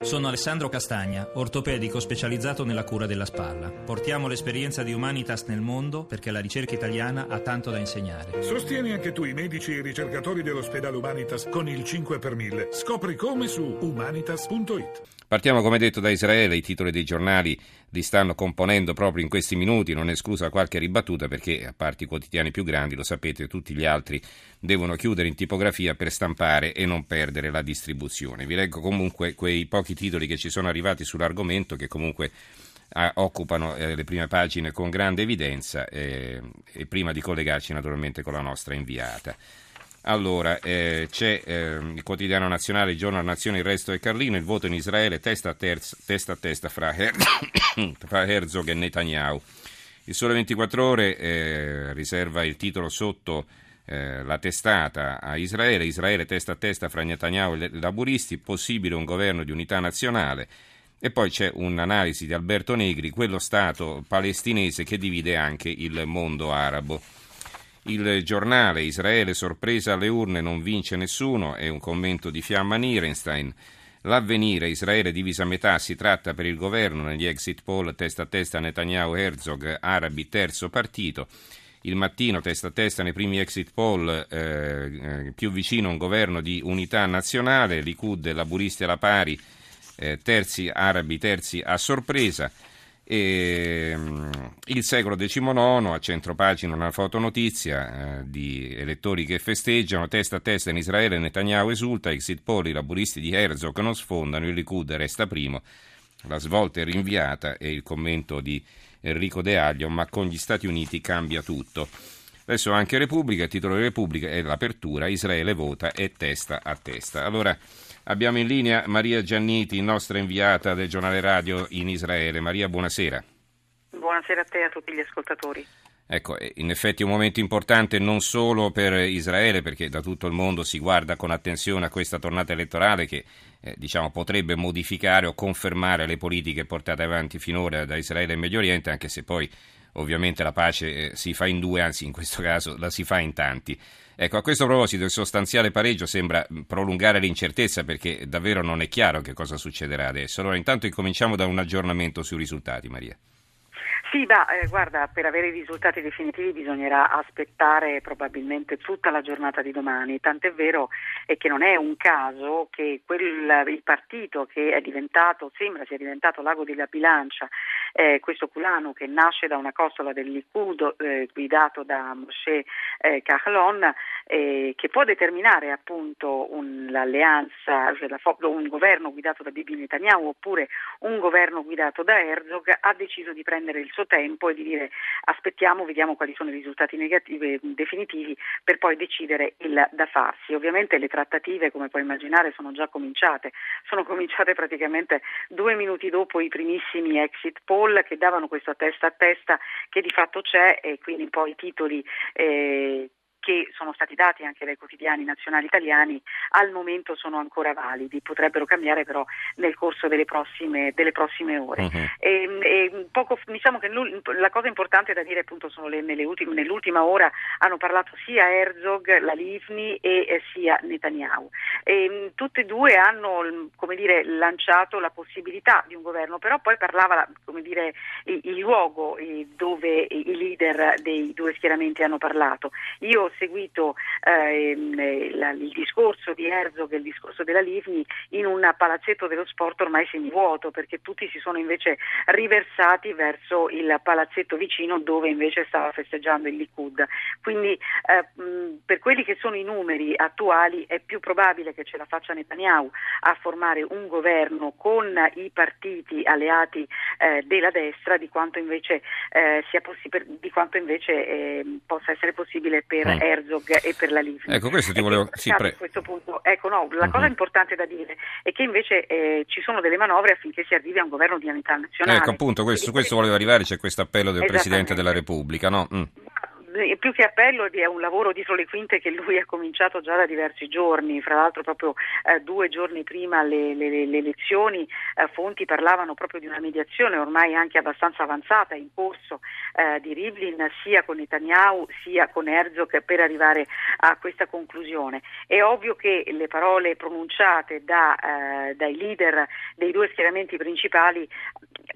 Sono Alessandro Castagna, ortopedico specializzato nella cura della spalla. Portiamo l'esperienza di Humanitas nel mondo perché la ricerca italiana ha tanto da insegnare. Sostieni anche tu i medici e i ricercatori dell'ospedale Humanitas con il 5 per 1000. Scopri come su humanitas.it. Partiamo come detto da Israele, i titoli dei giornali li stanno componendo proprio in questi minuti, non è esclusa qualche ribattuta perché a parte i quotidiani più grandi, lo sapete, tutti gli altri devono chiudere in tipografia per stampare e non perdere la distribuzione. Vi leggo comunque quei pochi titoli che ci sono arrivati sull'argomento che comunque ah, occupano eh, le prime pagine con grande evidenza eh, e prima di collegarci naturalmente con la nostra inviata. Allora, eh, c'è eh, il quotidiano nazionale, il giorno della nazione, il resto è Carlino, il voto in Israele testa a, terza, testa, a testa fra, Her- fra, Herzog e Netanyahu. Il Sole 24 Ore eh, riserva il titolo sotto eh, la testata a Israele, Israele testa a testa fra Netanyahu e i laburisti, possibile un governo di unità nazionale. E poi c'è un'analisi di Alberto Negri, quello Stato palestinese che divide anche il mondo arabo. Il giornale Israele sorpresa alle urne non vince nessuno è un commento di Fiamma Nierenstein. L'avvenire Israele divisa a metà si tratta per il governo negli exit poll testa a testa Netanyahu Herzog arabi terzo partito. Il mattino testa a testa nei primi exit poll eh, eh, più vicino a un governo di unità nazionale, Likud laburisti alla pari, eh, terzi arabi terzi a sorpresa. E, um, il secolo XIX, a centropagina una fotonotizia eh, di elettori che festeggiano, testa a testa in Israele Netanyahu esulta, exit poll, i laburisti di Herzog non sfondano, il Likud resta primo, la svolta è rinviata e il commento di Enrico De Aglio, ma con gli Stati Uniti cambia tutto. Adesso anche Repubblica, il titolo di Repubblica è l'apertura, Israele vota e testa a testa. Allora, Abbiamo in linea Maria Gianniti, nostra inviata del giornale radio in Israele. Maria, buonasera. Buonasera a te e a tutti gli ascoltatori. Ecco, in effetti è un momento importante non solo per Israele, perché da tutto il mondo si guarda con attenzione a questa tornata elettorale che eh, diciamo, potrebbe modificare o confermare le politiche portate avanti finora da Israele e Medio Oriente, anche se poi ovviamente la pace eh, si fa in due, anzi in questo caso la si fa in tanti. Ecco, a questo proposito il sostanziale pareggio sembra prolungare l'incertezza perché davvero non è chiaro che cosa succederà adesso. Allora intanto incominciamo da un aggiornamento sui risultati, Maria. Sì, ma eh, guarda, per avere i risultati definitivi bisognerà aspettare probabilmente tutta la giornata di domani, tant'è vero è che non è un caso che quel, il partito che è diventato, sembra sia diventato l'ago della bilancia, eh, questo culano che nasce da una costola del Likud eh, guidato da Moshe eh, Kahlon, eh, che può determinare appunto un, l'alleanza, cioè un governo guidato da Bibi Netanyahu oppure un governo guidato da Herzog, ha deciso di prendere il suo tempo e di dire aspettiamo, vediamo quali sono i risultati negativi, definitivi per poi decidere il da farsi. Ovviamente le trattative, come puoi immaginare, sono già cominciate, sono cominciate praticamente due minuti dopo i primissimi exit poll che davano questo testa a testa che di fatto c'è e quindi poi i titoli eh, che sono stati dati anche dai quotidiani nazionali italiani al momento sono ancora validi, potrebbero cambiare però nel corso delle prossime, delle prossime ore. Uh-huh. E, e poco, diciamo che la cosa importante da dire appunto sono le, ultime, nell'ultima ora hanno parlato sia Herzog, la Livni e eh, sia Netanyahu. E, tutte e due hanno come dire, lanciato la possibilità di un governo, però poi parlava come dire, il, il luogo eh, dove i leader dei due schieramenti hanno parlato. Io seguito eh, la, il discorso di Herzog e il discorso della Livni in un palazzetto dello sport ormai semivuoto perché tutti si sono invece riversati verso il palazzetto vicino dove invece stava festeggiando il Likud. Quindi eh, per quelli che sono i numeri attuali è più probabile che ce la faccia Netanyahu a formare un governo con i partiti alleati eh, della destra di quanto invece, eh, possi- di quanto invece eh, possa essere possibile per. Herzog e per la Livni. Ecco, questo ti volevo... Sì, pre... questo punto, ecco, no, la uh-huh. cosa importante da dire è che invece eh, ci sono delle manovre affinché si arrivi a un governo di unità nazionale. Ecco, appunto, questo, su questo volevo arrivare, c'è questo appello del Presidente della Repubblica, no? Mm più che appello è un lavoro dietro le quinte che lui ha cominciato già da diversi giorni, fra l'altro proprio eh, due giorni prima le, le, le elezioni eh, fonti parlavano proprio di una mediazione ormai anche abbastanza avanzata in corso eh, di Rivlin sia con Netanyahu sia con Herzog per arrivare a questa conclusione. È ovvio che le parole pronunciate da, eh, dai leader dei due schieramenti principali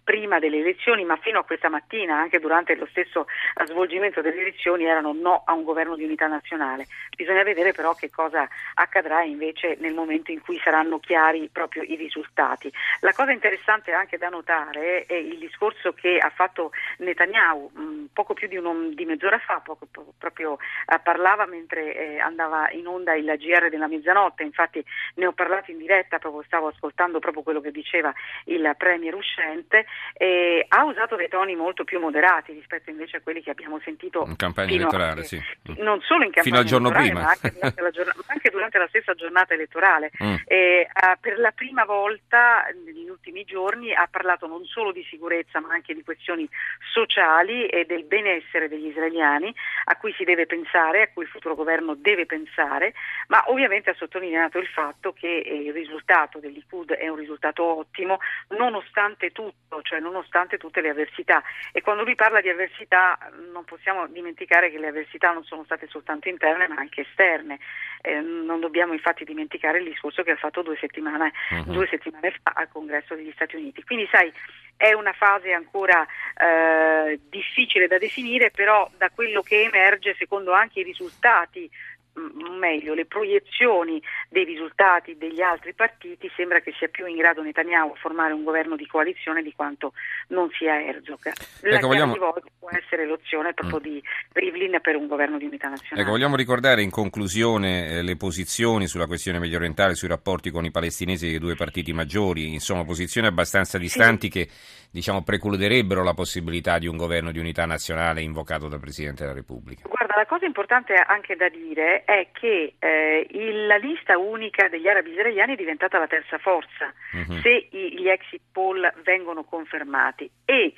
prima delle elezioni, ma fino a questa mattina, anche durante lo stesso eh, svolgimento delle elezioni, erano no a un governo di unità nazionale. Bisogna vedere però che cosa accadrà invece nel momento in cui saranno chiari proprio i risultati. La cosa interessante anche da notare è il discorso che ha fatto Netanyahu mm, poco più di, un, di, mezz'ora fa, poco, proprio eh, parlava mentre eh, andava in onda il GR della mezzanotte, infatti ne ho parlato in diretta, proprio stavo ascoltando proprio quello che diceva il Premier uscente eh, ha usato dei toni molto più moderati rispetto invece a quelli che abbiamo sentito in campagna elettorale, a, sì. non solo in campagna fino al giorno prima, ma anche durante, giornata, ma anche durante la stessa giornata elettorale. Mm. Eh, per la prima volta negli ultimi giorni ha parlato non solo di sicurezza ma anche di questioni sociali e del benessere degli israeliani a cui si deve pensare, a cui il futuro governo deve pensare, ma ovviamente ha sottolineato il fatto che eh, il risultato del Likud è un risultato ottimo nonostante tutto, cioè nonostante tutte le avversità. E quando lui parla di avversità non possiamo dimenticare che le avversità non sono state soltanto interne ma anche esterne. Eh, non dobbiamo infatti dimenticare il discorso che ha fatto due settimane, uh-huh. due settimane fa al Congresso degli Stati Uniti. Quindi sai, è una fase ancora eh, difficile da definire, però da quello che emerge, secondo anche i risultati meglio le proiezioni dei risultati degli altri partiti sembra che sia più in grado Netanyahu a formare un governo di coalizione di quanto non sia Herzog. La ecco, vogliamo... può essere l'opzione proprio mm. di Rivlin per un governo di unità nazionale. Ecco, vogliamo ricordare in conclusione eh, le posizioni sulla questione medio orientale, sui rapporti con i palestinesi dei due partiti maggiori, insomma posizioni abbastanza distanti sì. che diciamo, precluderebbero la possibilità di un governo di unità nazionale invocato dal Presidente della Repubblica. Guarda, la cosa importante anche da dire è che eh, il, la lista unica degli arabi israeliani è diventata la terza forza uh-huh. se i, gli exit poll vengono confermati e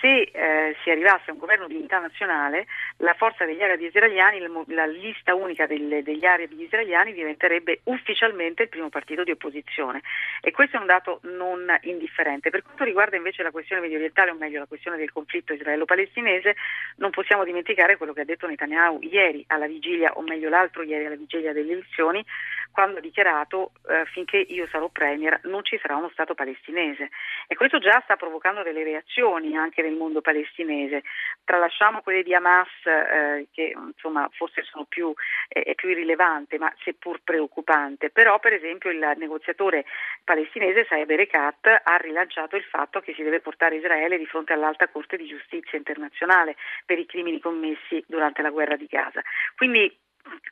se eh, si arrivasse a un governo di unità nazionale, la forza degli arabi israeliani, la, lista unica delle, degli arabi israeliani diventerebbe ufficialmente il primo partito di opposizione e questo è un dato non indifferente. Per quanto riguarda invece la questione medio orientale, o meglio la questione del conflitto israelo-palestinese, non possiamo dimenticare quello che ha detto Netanyahu ieri alla vigilia, o meglio l'altro ieri alla vigilia delle elezioni, quando ha dichiarato eh, finché io sarò premier non ci sarà uno Stato palestinese e questo già sta provocando delle reazioni anche nel mondo palestinese. Tralasciamo quelle di Hamas eh, che insomma forse sono più, eh, più irrilevante ma seppur preoccupante, però per esempio il negoziatore palestinese Saeb Erekat ha rilanciato il fatto che si deve portare Israele di fronte all'alta corte di giustizia internazionale per i crimini commessi durante la guerra di Gaza. Quindi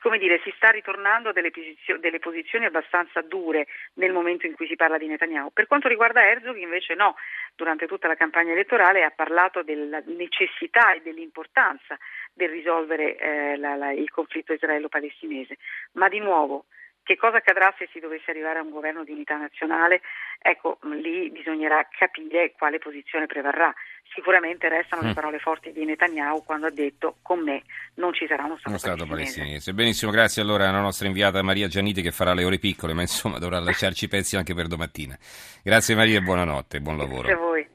come dire, si sta ritornando a delle, delle, posizioni abbastanza dure nel momento in cui si parla di Netanyahu. Per quanto riguarda Herzog invece no, durante tutta la campagna elettorale ha parlato della necessità e dell'importanza del risolvere eh, la, la, il conflitto israelo-palestinese, ma di nuovo che cosa accadrà se si dovesse arrivare a un governo di unità nazionale? Ecco, lì bisognerà capire quale posizione prevarrà. Sicuramente restano mm. le parole forti di Netanyahu quando ha detto con me non ci sarà uno Stato, uno stato palestinese. palestinese. Benissimo, grazie allora alla nostra inviata Maria Gianniti che farà le ore piccole, ma insomma dovrà lasciarci pezzi anche per domattina. Grazie Maria e buonanotte, buon lavoro. Grazie a voi.